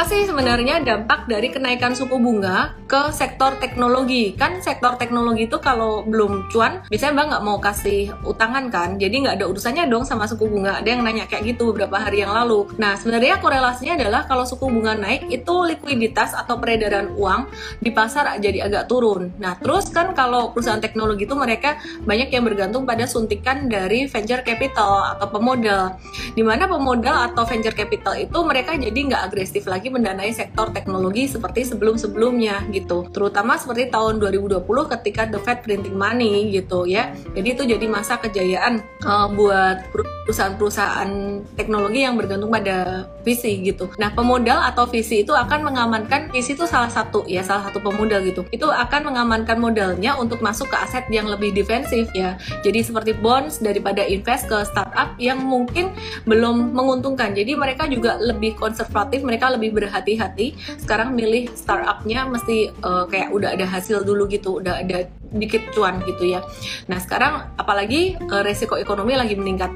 apa sih sebenarnya dampak dari kenaikan suku bunga ke sektor teknologi? Kan sektor teknologi itu kalau belum cuan, biasanya bang nggak mau kasih utangan kan, jadi nggak ada urusannya dong sama suku bunga. Ada yang nanya kayak gitu beberapa hari yang lalu. Nah sebenarnya korelasinya adalah kalau suku bunga naik itu likuiditas atau peredaran uang di pasar jadi agak turun. Nah terus kan kalau perusahaan teknologi itu mereka banyak yang bergantung pada suntikan dari venture capital atau pemodal. Di mana pemodal atau venture capital itu mereka jadi nggak agresif lagi mendanai sektor teknologi seperti sebelum-sebelumnya gitu. Terutama seperti tahun 2020 ketika the Fed printing money gitu ya. Jadi itu jadi masa kejayaan uh, buat perusahaan-perusahaan teknologi yang bergantung pada visi gitu. Nah, pemodal atau visi itu akan mengamankan visi itu salah satu ya, salah satu pemodal gitu. Itu akan mengamankan modalnya untuk masuk ke aset yang lebih defensif ya. Jadi seperti bonds daripada invest ke startup yang mungkin belum menguntungkan. Jadi mereka juga lebih konservatif, mereka lebih berhati-hati. Sekarang milih startupnya mesti uh, kayak udah ada hasil dulu gitu, udah ada dikit cuan gitu ya. Nah sekarang apalagi uh, resiko ekonomi lagi meningkat